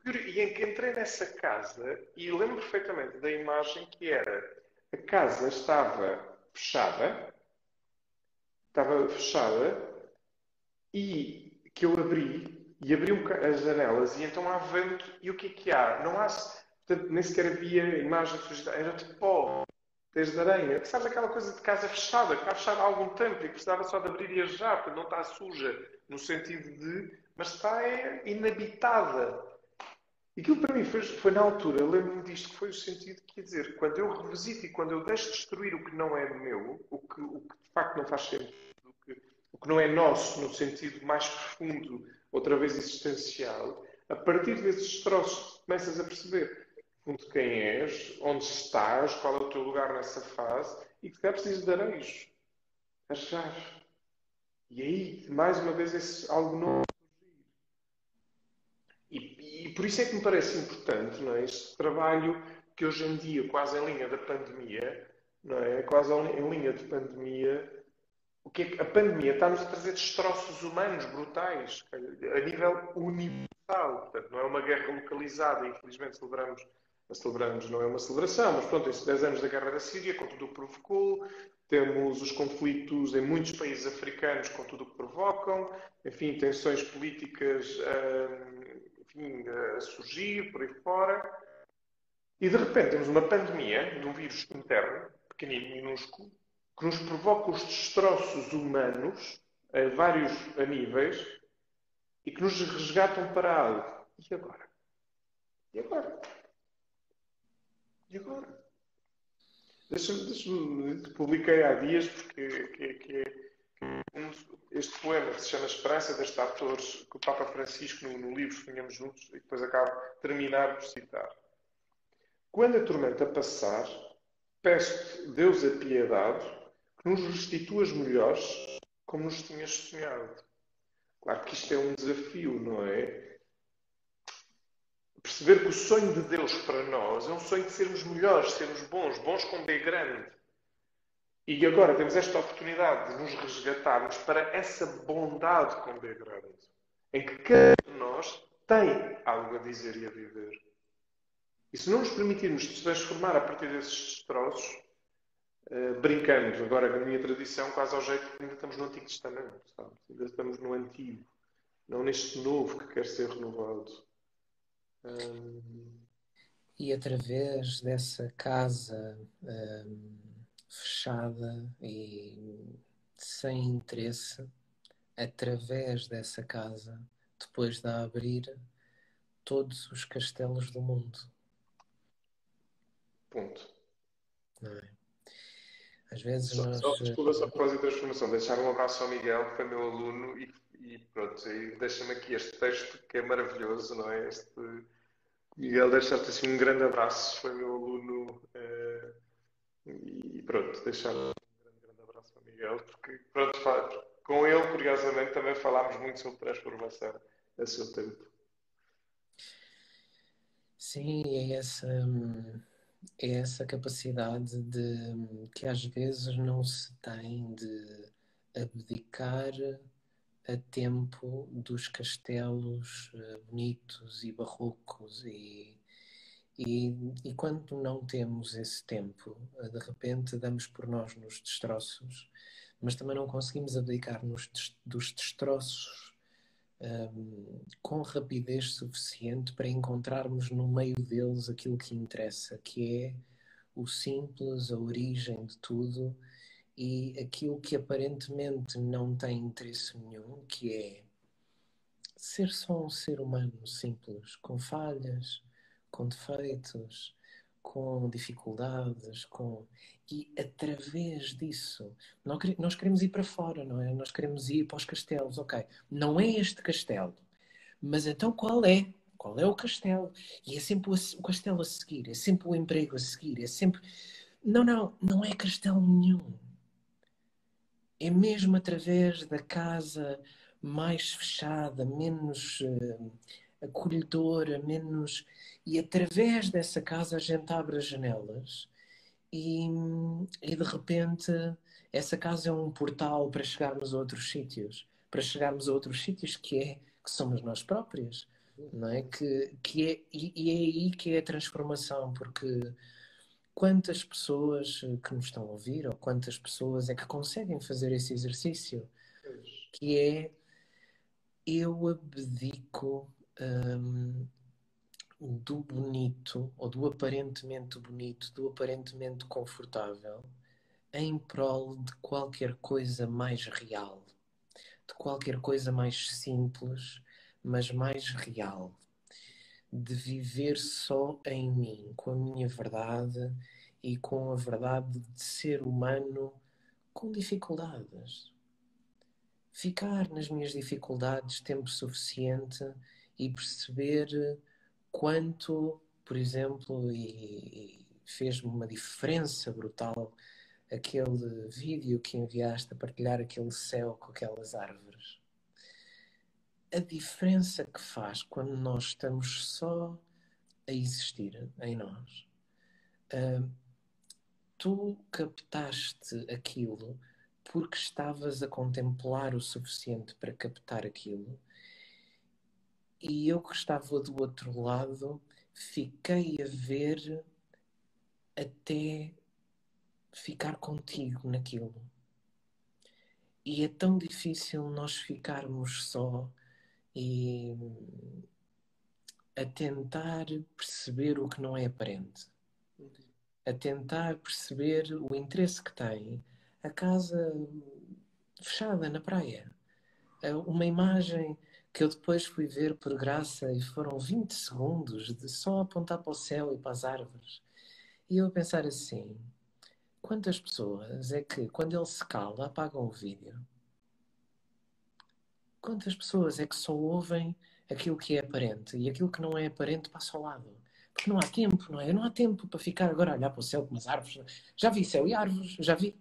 E que entrei nessa casa e lembro perfeitamente da imagem que era a casa estava fechada, estava fechada e que eu abri e abri as janelas e então há vento e o que é que há? Não há, portanto, nem sequer havia imagem de era de pó desde areia. Sabes aquela coisa de casa fechada, que está fechada há algum tempo e precisava só de abrir e ajar, porque não está suja, no sentido de. Mas está é, inabitada. Aquilo para mim foi, foi na altura, lembro-me disto, que foi o sentido que quer dizer, quando eu revisito e quando eu deixo destruir o que não é meu, o que, o que de facto não faz sentido, o que, o que não é nosso, no sentido mais profundo, outra vez existencial, a partir desses destroços começas a perceber fundo quem és, onde estás, qual é o teu lugar nessa fase e que se calhar precisas de areios, achar. E aí, mais uma vez, esse algo novo e, e por isso é que me parece importante não é? este trabalho que hoje em dia, quase em linha da pandemia, não é? quase em linha de pandemia, o que é a pandemia está-nos a trazer destroços humanos brutais, a nível universal. Portanto, não é uma guerra localizada, infelizmente celebramos celebramos, não é uma celebração, mas pronto, esses 10 anos da guerra da Síria, com tudo o que provocou, temos os conflitos em muitos países africanos, com tudo o que provocam, enfim, tensões políticas hum, enfim, a surgir por aí fora. E de repente temos uma pandemia de um vírus interno, pequenino, minúsculo, que nos provoca os destroços humanos a vários níveis e que nos resgatam para algo. E agora? E agora? E agora? Deixa-me, deixa publiquei há dias, porque que, que, que um, este poema que se chama Esperança deste ator, que o Papa Francisco, no, no livro Sonhamos Juntos, e depois acaba de terminar por citar. Quando a tormenta passar, peço Deus a piedade que nos restitua as melhores como nos tinhas sonhado. Claro que isto é um desafio, não é? Perceber que o sonho de Deus para nós é um sonho de sermos melhores, sermos bons, bons com B grande. E agora temos esta oportunidade de nos resgatarmos para essa bondade com B grande, em que cada um de nós tem algo a dizer e a viver. E se não nos permitirmos transformar a partir desses destroços, uh, brincando agora na minha tradição, quase ao jeito que ainda estamos no Antigo Testamento, sabe? ainda estamos no Antigo, não neste novo que quer ser renovado. Um... E através dessa casa um, fechada e sem interesse, através dessa casa, depois de a abrir, todos os castelos do mundo. Ponto. Não é? Às vezes só, nós. Só, desculpa, só causa da transformação, deixar um abraço ao Miguel, que foi meu aluno, e, e pronto, e deixa-me aqui este texto que é maravilhoso, não é? Este, Miguel, deixar-te assim um grande abraço, foi meu aluno, uh, e pronto, deixar um grande, grande abraço ao Miguel, porque pronto, com ele, curiosamente, também falámos muito sobre transformação a seu tempo. Sim, é essa, é essa capacidade de que às vezes não se tem de abdicar a tempo dos castelos eh, bonitos e barrocos e, e, e, quando não temos esse tempo, eh, de repente damos por nós nos destroços, mas também não conseguimos abdicar nos, dos destroços um, com rapidez suficiente para encontrarmos no meio deles aquilo que interessa, que é o simples, a origem de tudo e aquilo que aparentemente não tem interesse nenhum, que é ser só um ser humano simples, com falhas, com defeitos, com dificuldades, com e através disso nós queremos ir para fora, não é? Nós queremos ir para os castelos, ok? Não é este castelo, mas então qual é? Qual é o castelo? E é sempre o, castelo a seguir, é sempre o emprego a seguir, é sempre. Não, não, não é castelo nenhum. É mesmo através da casa mais fechada, menos uh, acolhedora, menos. E através dessa casa a gente abre as janelas e, e de repente essa casa é um portal para chegarmos a outros sítios, para chegarmos a outros sítios que é que somos nós próprios, não é? Que, que é e, e é aí que é a transformação, porque quantas pessoas que nos estão a ouvir ou quantas pessoas é que conseguem fazer esse exercício, que é eu abdico hum, do bonito ou do aparentemente bonito, do aparentemente confortável, em prol de qualquer coisa mais real, de qualquer coisa mais simples, mas mais real, de viver só em mim, com a minha verdade e com a verdade de ser humano com dificuldades. Ficar nas minhas dificuldades tempo suficiente e perceber quanto, por exemplo, e, e fez-me uma diferença brutal aquele vídeo que enviaste a partilhar aquele céu com aquelas árvores. A diferença que faz quando nós estamos só a existir em nós. Uh, tu captaste aquilo porque estavas a contemplar o suficiente para captar aquilo e eu que estava do outro lado fiquei a ver até ficar contigo naquilo. E é tão difícil nós ficarmos só e a tentar perceber o que não é aparente, a tentar perceber o interesse que tem a casa fechada na praia, uma imagem que eu depois fui ver por graça e foram 20 segundos de só apontar para o céu e para as árvores. E eu a pensar assim: quantas pessoas é que, quando ele se cala, apagam o vídeo? Quantas pessoas é que só ouvem aquilo que é aparente e aquilo que não é aparente passa ao lado? Porque não há tempo, não é? Não há tempo para ficar agora a olhar para o céu com umas árvores. Já vi céu e árvores, já vi.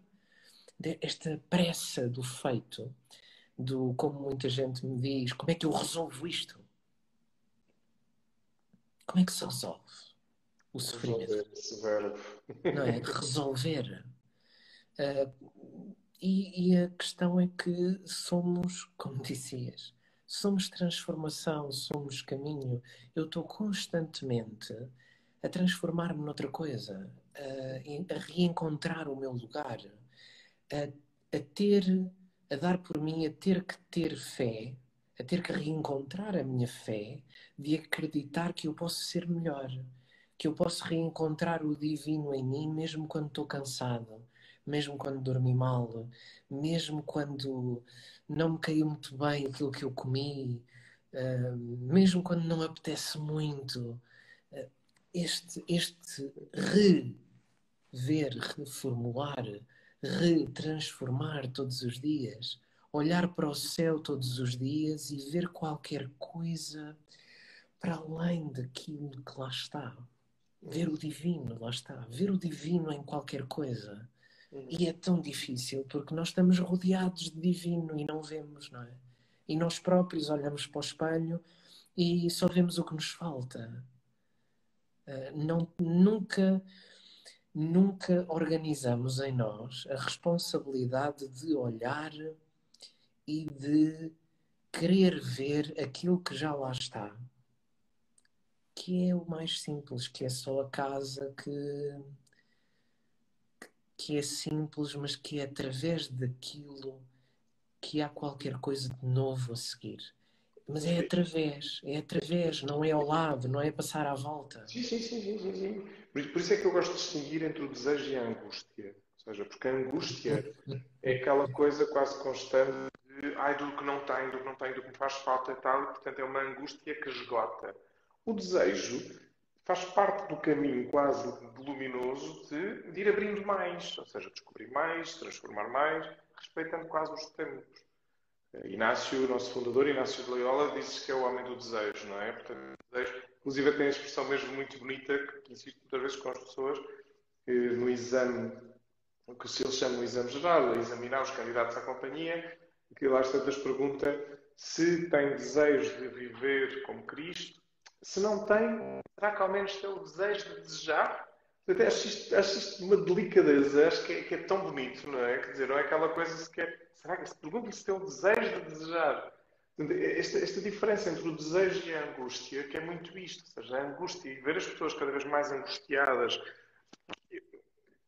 Esta pressa do feito, do como muita gente me diz, como é que eu resolvo isto? Como é que se resolve o sofrimento? Não é? Resolver. Uh, e, e, a questão é que somos, como dizias, somos transformação, somos caminho. Eu estou constantemente a transformar-me noutra coisa, a, a, reencontrar o meu lugar, a, a ter, a dar por mim, a ter que ter fé, a ter que reencontrar a minha fé de acreditar que eu posso ser melhor, que eu posso reencontrar o divino em mim mesmo quando estou cansado, mesmo quando dormi mal, mesmo quando não me caiu muito bem aquilo que eu comi, uh, mesmo quando não apetece muito. Uh, este, este rever, reformular, retransformar todos os dias, olhar para o céu todos os dias e ver qualquer coisa para além daquilo que lá está. Ver o divino, lá está. Ver o divino em qualquer coisa. E é tão difícil porque nós estamos rodeados de divino e não vemos, não é? E nós próprios olhamos para o espelho e só vemos o que nos falta. Uh, não, nunca, nunca organizamos em nós a responsabilidade de olhar e de querer ver aquilo que já lá está. Que é o mais simples, que é só a casa que que é simples, mas que é através daquilo que há qualquer coisa de novo a seguir. Mas é através, é através, não é ao lado, não é passar à volta. Sim, sim, sim, sim, sim, sim. Por isso é que eu gosto de distinguir entre o desejo e a angústia. Ou seja, porque a angústia é aquela coisa quase constante de ai, do que não tenho, do que não tenho, do que me faz falta e tal, e portanto é uma angústia que esgota. O desejo faz parte do caminho quase luminoso de, de, ir abrindo mais, ou seja, descobrir mais, transformar mais, respeitando quase os tempos. Inácio, nosso fundador, Inácio de Loyola, disse que é o homem do desejo, não é? Portanto, o desejo, inclusive tem a expressão mesmo muito bonita, que insisto muitas vezes com as pessoas, que no exame, o que se eles chamam de exame geral, a examinar os candidatos à companhia, que lá está das pergunta se tem desejo de viver como Cristo se não tem, será que ao menos tem o desejo de desejar? Até acho isto, acho isto uma delicadeza, acho que é, que é, tão bonito, não é? Quer dizer, não é aquela coisa se quer. Será que se pergunta se tem o desejo de desejar? Esta, esta, diferença entre o desejo e a angústia, que é muito isto, ou seja, a angústia e ver as pessoas cada vez mais angustiadas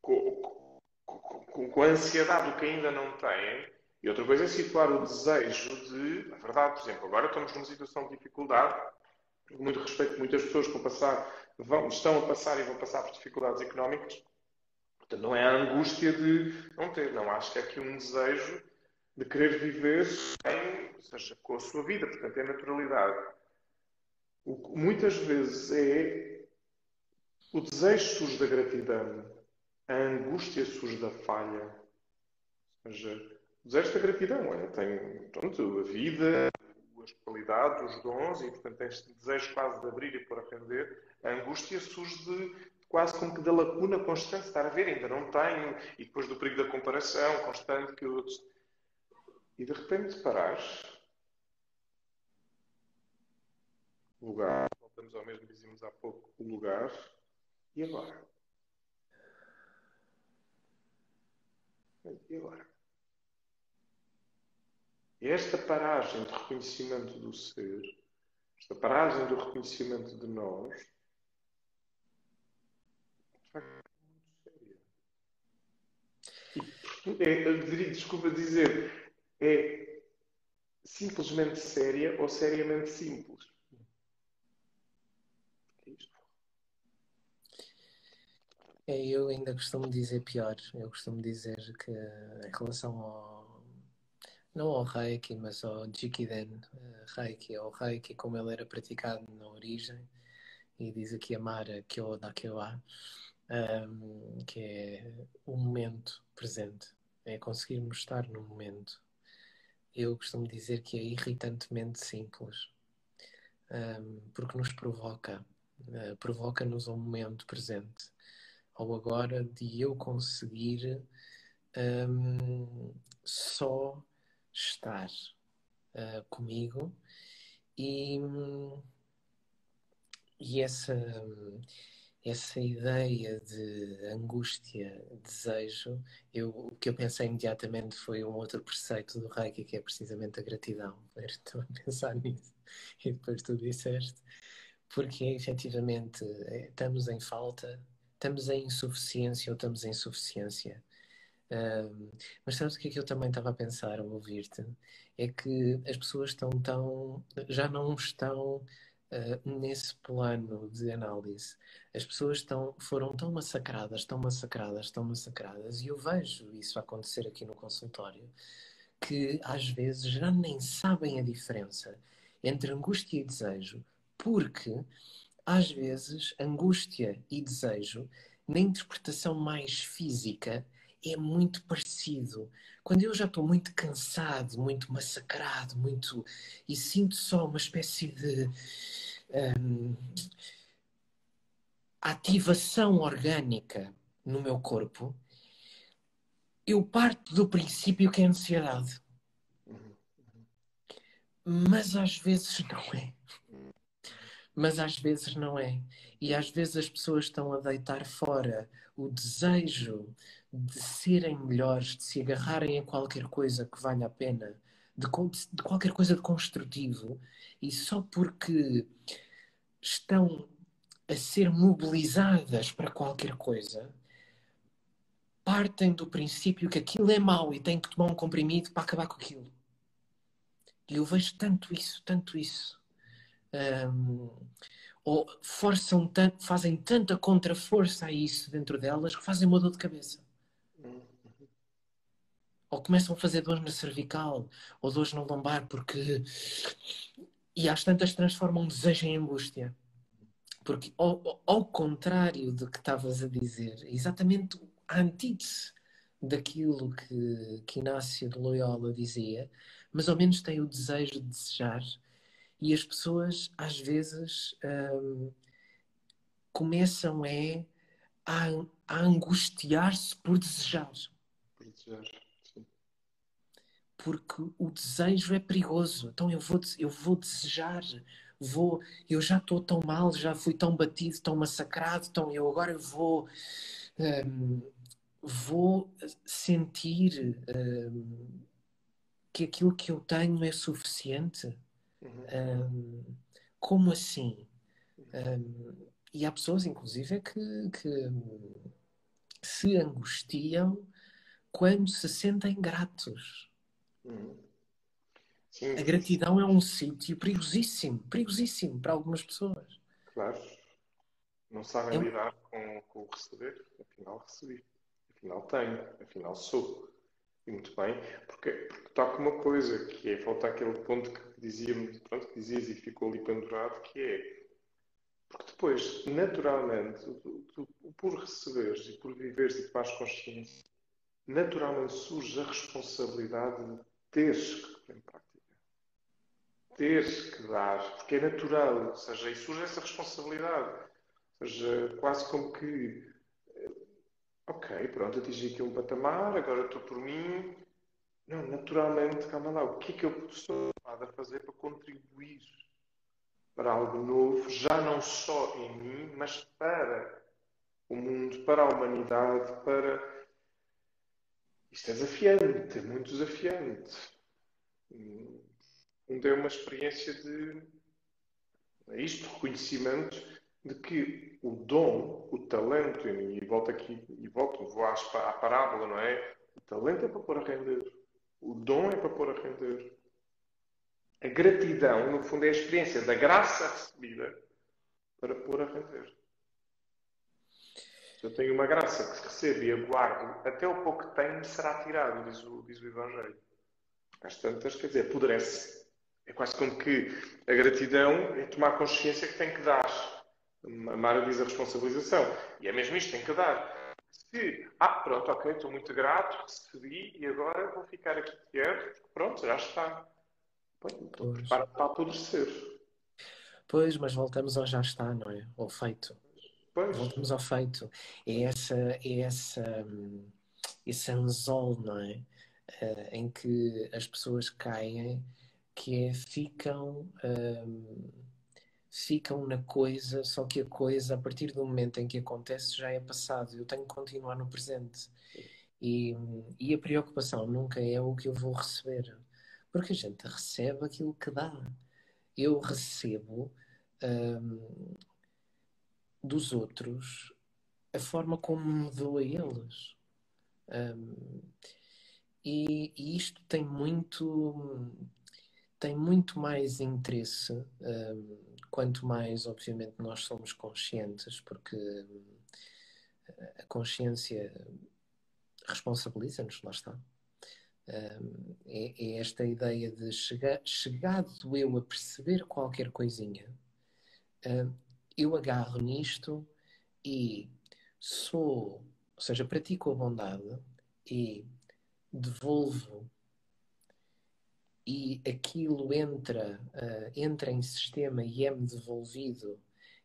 com, com, com a ansiedade do que ainda não têm, e outra coisa é situar o desejo de, na verdade, por exemplo, agora estamos numa situação de dificuldade, muito respeito, muitas pessoas que passar, vão, estão a passar e vão passar por dificuldades económicas. Portanto, não é a angústia de não ter, não. Acho que é aqui um desejo de querer viver seja, com a sua vida. Portanto, é naturalidade. O que muitas vezes é o desejo surge da gratidão, a angústia surge da falha. Ou seja, o desejo da gratidão, olha, tem pronto, a vida, as qualidades, os dons, e portanto este desejo quase de abrir e pôr a render, a angústia surge de quase como que da lacuna constante, estar a ver, ainda não tenho, e depois do perigo da comparação constante que outros. E de repente parares, lugar, voltamos ao mesmo que dizíamos há pouco, o lugar, e agora? E agora? esta paragem de reconhecimento do ser, esta paragem do reconhecimento de nós, é. É, desculpa dizer, é simplesmente séria ou seriamente simples. É, eu ainda costumo dizer pior. Eu costumo dizer que em relação ao não ao Reiki, mas ao Jikiden uh, Reiki, ao Reiki como ele era praticado na origem, e diz aqui a Mara Kyo da Kyoa, um, que é o momento presente, é conseguirmos estar no momento. Eu costumo dizer que é irritantemente simples, um, porque nos provoca, uh, provoca-nos um momento presente, ao agora de eu conseguir um, só estar uh, comigo e, e essa, essa ideia de angústia, desejo, eu, o que eu pensei imediatamente foi um outro preceito do Reiki, que é precisamente a gratidão. Estou a pensar nisso. E depois tu disseste, porque efetivamente é, estamos em falta, estamos em insuficiência ou estamos em suficiência. Um, mas sabes o que é que eu também estava a pensar ao ouvir-te? É que as pessoas estão tão. já não estão uh, nesse plano de análise. As pessoas estão, foram tão massacradas, tão massacradas, tão massacradas, e eu vejo isso acontecer aqui no consultório, que às vezes já nem sabem a diferença entre angústia e desejo, porque às vezes angústia e desejo, na interpretação mais física, é muito parecido. Quando eu já estou muito cansado, muito massacrado, muito. e sinto só uma espécie de. Um, ativação orgânica no meu corpo, eu parto do princípio que é ansiedade. Mas às vezes não é. Mas às vezes não é. E às vezes as pessoas estão a deitar fora o desejo de serem melhores, de se agarrarem a qualquer coisa que valha a pena, de, de qualquer coisa de construtivo, e só porque estão a ser mobilizadas para qualquer coisa, partem do princípio que aquilo é mau e têm que tomar um comprimido para acabar com aquilo. E eu vejo tanto isso, tanto isso. Um, ou forçam tanto, fazem tanta contraforça a isso dentro delas que fazem uma dor de cabeça. Ou começam a fazer dores na cervical, ou dores no lombar, porque. E às tantas transformam desejo em angústia. Porque, ao, ao contrário do que estavas a dizer, exatamente a antítese daquilo que, que Inácio de Loyola dizia, mas ao menos tem o desejo de desejar e as pessoas, às vezes, hum, começam é, a, a angustiar-se por desejar. Por desejar. Porque o desejo é perigoso. Então eu vou, eu vou desejar, vou, eu já estou tão mal, já fui tão batido, tão massacrado, então eu agora vou. Hum, vou sentir hum, que aquilo que eu tenho é suficiente um, como assim? Um, e há pessoas, inclusive, que, que se angustiam quando se sentem gratos. Uhum. Sim, a gratidão é um sítio perigosíssimo, perigosíssimo para algumas pessoas. Claro. Não sabem é... lidar com, com o receber. Afinal, recebi. Afinal, tenho. Afinal, sou. E muito bem, porque, porque toca uma coisa, que é falta aquele ponto que, dizia, pronto, que dizias e ficou ali pendurado, que é porque depois, naturalmente, tu, tu, por receberes e por viveres e tomares consciência, naturalmente surge a responsabilidade de teres que em prática. Teres que dar, porque é natural, ou seja, e surge essa responsabilidade. Ou seja, quase como que Ok, pronto, atingi aqui um patamar, agora estou por mim. Não, naturalmente, calma lá, o que é que eu estou a fazer para contribuir para algo novo, já não só em mim, mas para o mundo, para a humanidade, para. Isto é desafiante, é muito desafiante. Onde é uma experiência de. É isto, reconhecimento de que o dom, o talento, e volto aqui, e volto, vou à, à parábola, não é? O talento é para pôr a render. O dom é para pôr a render. A gratidão, no fundo, é a experiência da graça recebida para pôr a render. Eu tenho uma graça que recebo e aguardo, até o pouco que tenho será tirado, diz o, diz o Evangelho. Às tantas, quer dizer, apodrece. É quase como que a gratidão é tomar consciência que tem que dar a Mara diz a responsabilização. E é mesmo isto, tem que dar. Se, ah, pronto, ok, estou muito grato, recebi e agora vou ficar aqui quieto, pronto, já está. Estou preparado para apodrecer. Pois, mas voltamos ao já está, não é? Ao feito. Pois. Voltamos ao feito. É essa, é essa, esse anzol, não é? Uh, em que as pessoas caem, que é ficam, um, ficam na coisa, só que a coisa, a partir do momento em que acontece, já é passado. Eu tenho que continuar no presente. E, e a preocupação nunca é o que eu vou receber, porque a gente recebe aquilo que dá. Eu recebo um, dos outros a forma como me dou a eles. Um, e, e, isto tem muito tem muito mais interesse um, quanto mais obviamente nós somos conscientes porque a consciência responsabiliza-nos, lá está. Um, é, é, esta ideia de chegar, chegado eu a perceber qualquer coisinha, eu agarro nisto e sou, ou seja, pratico a bondade e devolvo e aquilo entra, uh, entra em sistema e é-me devolvido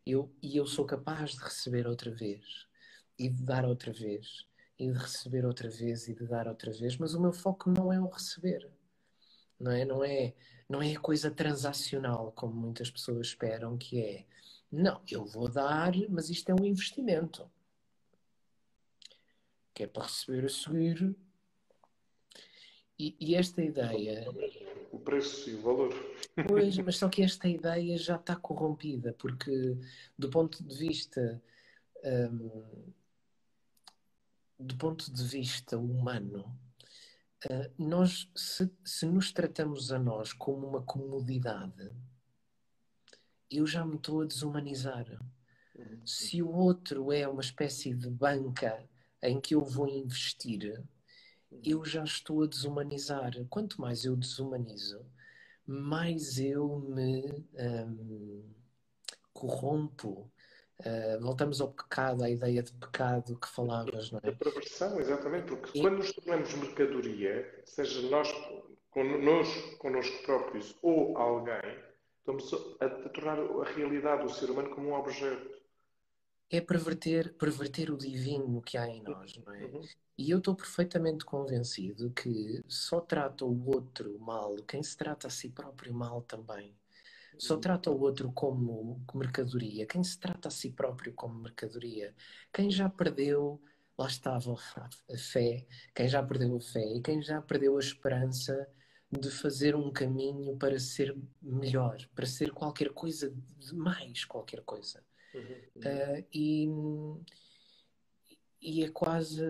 eu, e eu sou capaz de receber outra vez e de dar outra vez e de receber outra vez e de dar outra vez, mas o meu foco não é o receber, não é? Não é, não é a coisa transacional como muitas pessoas esperam que é. Não, eu vou dar, mas isto é um investimento. Que é para receber a seguir. E, e esta ideia. O preço e o valor. Pois, mas só que esta ideia já está corrompida, porque do ponto de vista. Hum, do ponto de vista humano, uh, nós, se, se nos tratamos a nós como uma comodidade, eu já me estou a desumanizar. Uhum. Se o outro é uma espécie de banca em que eu vou investir, eu já estou a desumanizar. Quanto mais eu desumanizo, mais eu me um, corrompo. Uh, voltamos ao pecado, à ideia de pecado que falavas, não é? A perversão, exatamente, porque e... quando nos tornamos mercadoria, seja nós connosco, connosco próprios ou alguém, Estamos a, a, tornar a realidade do ser humano como um objeto. É perverter, perverter o divino que há em nós, não é? Uhum. E eu estou perfeitamente convencido que só trata o outro mal quem se trata a si próprio mal também. Só uhum. trata o outro como mercadoria. Quem se trata a si próprio como mercadoria. Quem já perdeu, lá estava a fé, quem já perdeu a fé e quem já perdeu a esperança de fazer um caminho para ser melhor, para ser qualquer coisa de mais qualquer coisa. Uhum. Uh, e, e é quase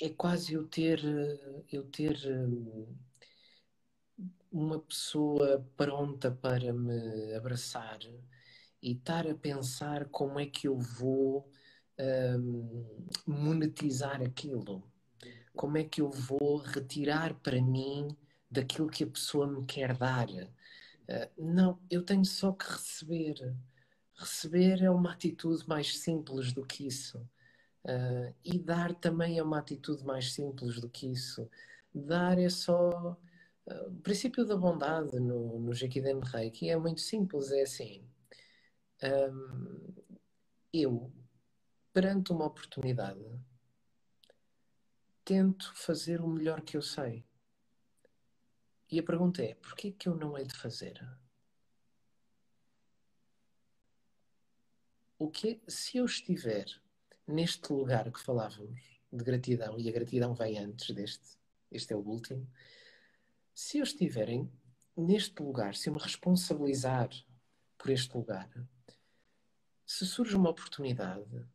é quase eu ter eu ter uma pessoa pronta para me abraçar e estar a pensar como é que eu vou um, monetizar aquilo como é que eu vou retirar para mim daquilo que a pessoa me quer dar? Uh, não, eu tenho só que receber. Receber é uma atitude mais simples do que isso. Uh, e dar também é uma atitude mais simples do que isso. Dar é só. Uh, o princípio da bondade no, no Jequiden Reiki é muito simples: é assim. Um, eu, perante uma oportunidade, tento fazer o melhor que eu sei. E a pergunta é: porquê que eu não hei de fazer? O que se eu estiver neste lugar que falávamos de gratidão e a gratidão vem antes deste, este é o último. Se eu estiver em, neste lugar, se eu me responsabilizar por este lugar, se surge uma oportunidade,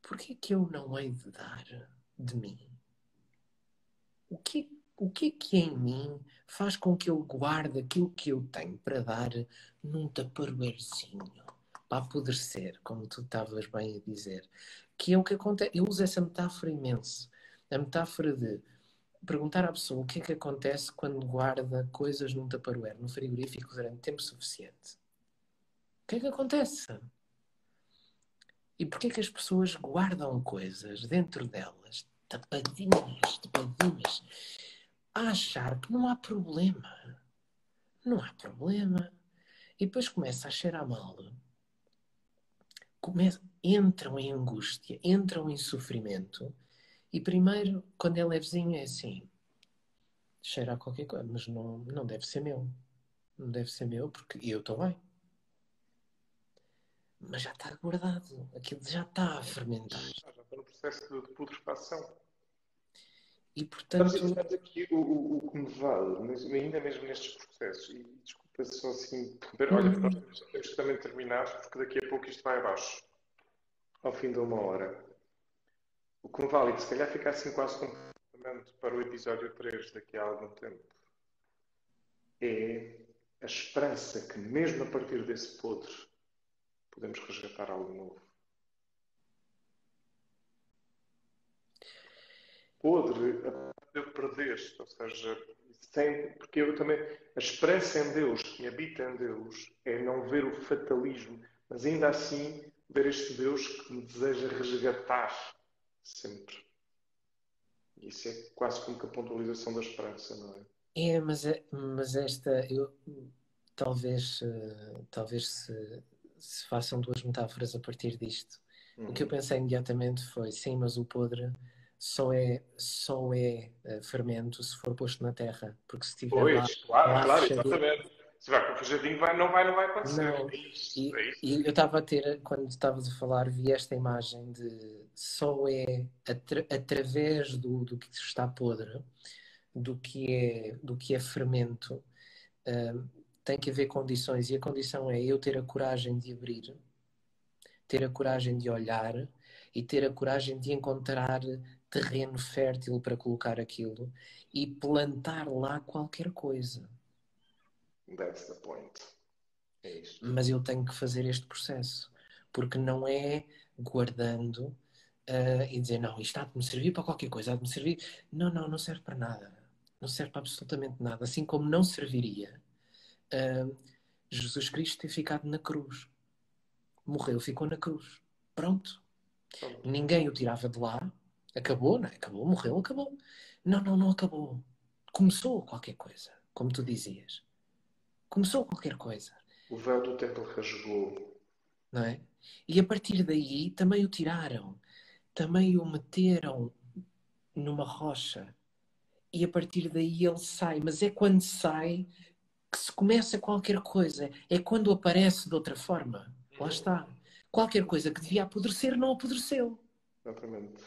porquê que eu não hei de dar de mim? O que, o que é que em mim faz com que eu guarde aquilo que eu tenho para dar num taparoeirzinho para apodrecer, como tu estavas bem a dizer. Que é o que acontece. Eu uso essa metáfora imenso. A metáfora de perguntar à pessoa o que é que acontece quando guarda coisas num taparoeiro, num frigorífico durante tempo suficiente. O que é que acontece? E porquê é que as pessoas guardam coisas dentro delas tapadinhas, tapadinhas, a achar que não há problema. Não há problema. E depois começa a cheirar mal. Começa, entram em angústia, entram em sofrimento. E primeiro, quando é levezinho, é assim: cheira a qualquer coisa, mas não, não deve ser meu. Não deve ser meu porque eu estou bem. Mas já está guardado. Aquilo já está a fermentar. Já está no processo de, putrefação. E portanto. Sabes aqui o, o, o que me vale, mas ainda mesmo nestes processos, e desculpa só assim olha, nós temos que também terminar, porque daqui a pouco isto vai abaixo, ao fim de uma hora. O que me vale, se calhar fica assim quase completamente para o episódio 3 daqui a algum tempo, é a esperança que, mesmo a partir desse podre, podemos resgatar algo novo. Podre, eu perdeste, ou seja, sem, porque eu também, a esperança em Deus, que habita em Deus, é não ver o fatalismo, mas ainda assim ver este Deus que me deseja resgatar sempre. Isso é quase como que a pontualização da esperança, não é? É, mas, é, mas esta, eu, talvez, uh, talvez se, se, façam duas metáforas a partir disto. Uhum. O que eu uhum. pensei imediatamente foi, sim, mas o podre só é, só é uh, fermento se for posto na terra, porque se tiver pois, lá, claro, lá claro, exatamente. Se vai com o fechadinho, vai, não vai, não vai acontecer. Não. É isso, e, é e eu estava a ter, quando estavas a falar, vi esta imagem de só é atra, através do, do que está podre, do que é, do que é fermento, uh, tem que haver condições, e a condição é eu ter a coragem de abrir, ter a coragem de olhar e ter a coragem de encontrar terreno fértil para colocar aquilo e plantar lá qualquer coisa. That's the point. É isso. Mas eu tenho que fazer este processo, porque não é guardando uh, e dizer não, isto há de me servir para qualquer coisa, há de me servir. Não, não, não serve para nada. Não serve para absolutamente nada. Assim como não serviria uh, Jesus Cristo ter ficado na cruz. Morreu, ficou na cruz. Pronto. Ninguém o tirava de lá. Acabou, não é? Acabou, morreu, acabou. Não, não, não acabou. Começou qualquer coisa, como tu dizias. Começou qualquer coisa. O véu do templo rasgou. Não é? E a partir daí também o tiraram. Também o meteram numa rocha. E a partir daí ele sai. Mas é quando sai que se começa qualquer coisa. É quando aparece de outra forma. Lá está. Qualquer coisa que devia apodrecer, não apodreceu. Exatamente.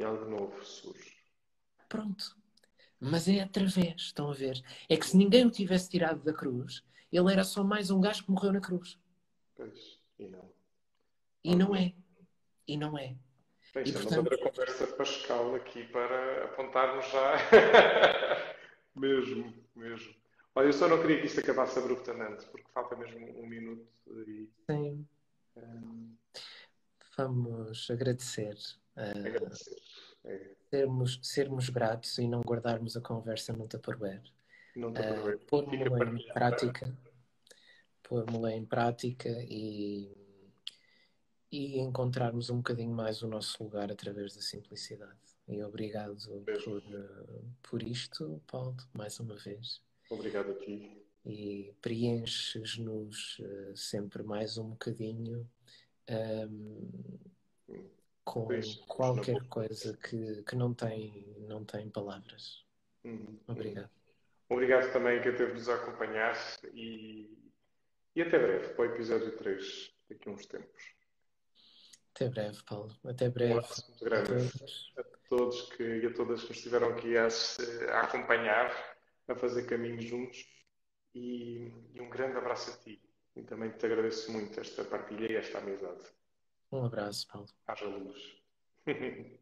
E algo novo surge. Pronto. Mas é através, estão a ver? É que se ninguém o tivesse tirado da cruz, ele era só mais um gajo que morreu na cruz. Pois, e não. E não é. E não é. Bem, e, portanto... outra conversa pascal aqui para apontarmos já. mesmo, mesmo. Olha, eu só não queria que isto acabasse abruptamente, porque falta mesmo um minuto. E... Sim. Um... Vamos agradecer. Uh... Agradecer é. Sermos, sermos gratos e não guardarmos a conversa no Tupperware. Não uh, Pôr-me-la em prática. Pôr-me-la em prática e, e encontrarmos um bocadinho mais o nosso lugar através da simplicidade. E obrigado por, por isto, Paulo, mais uma vez. Obrigado a ti. E preenches-nos uh, sempre mais um bocadinho. Um, com qualquer coisa que, que não, tem, não tem palavras. Uhum. Obrigado. Obrigado também que teve nos acompanhar e, e até breve para o episódio 3, daqui a uns tempos. Até breve, Paulo. Até breve. Grande a todos que, e a todas que nos estiveram aqui a, a acompanhar, a fazer caminhos juntos. E, e um grande abraço a ti. E também te agradeço muito esta partilha e esta amizade. Um abraço, Paulo. Haja luz.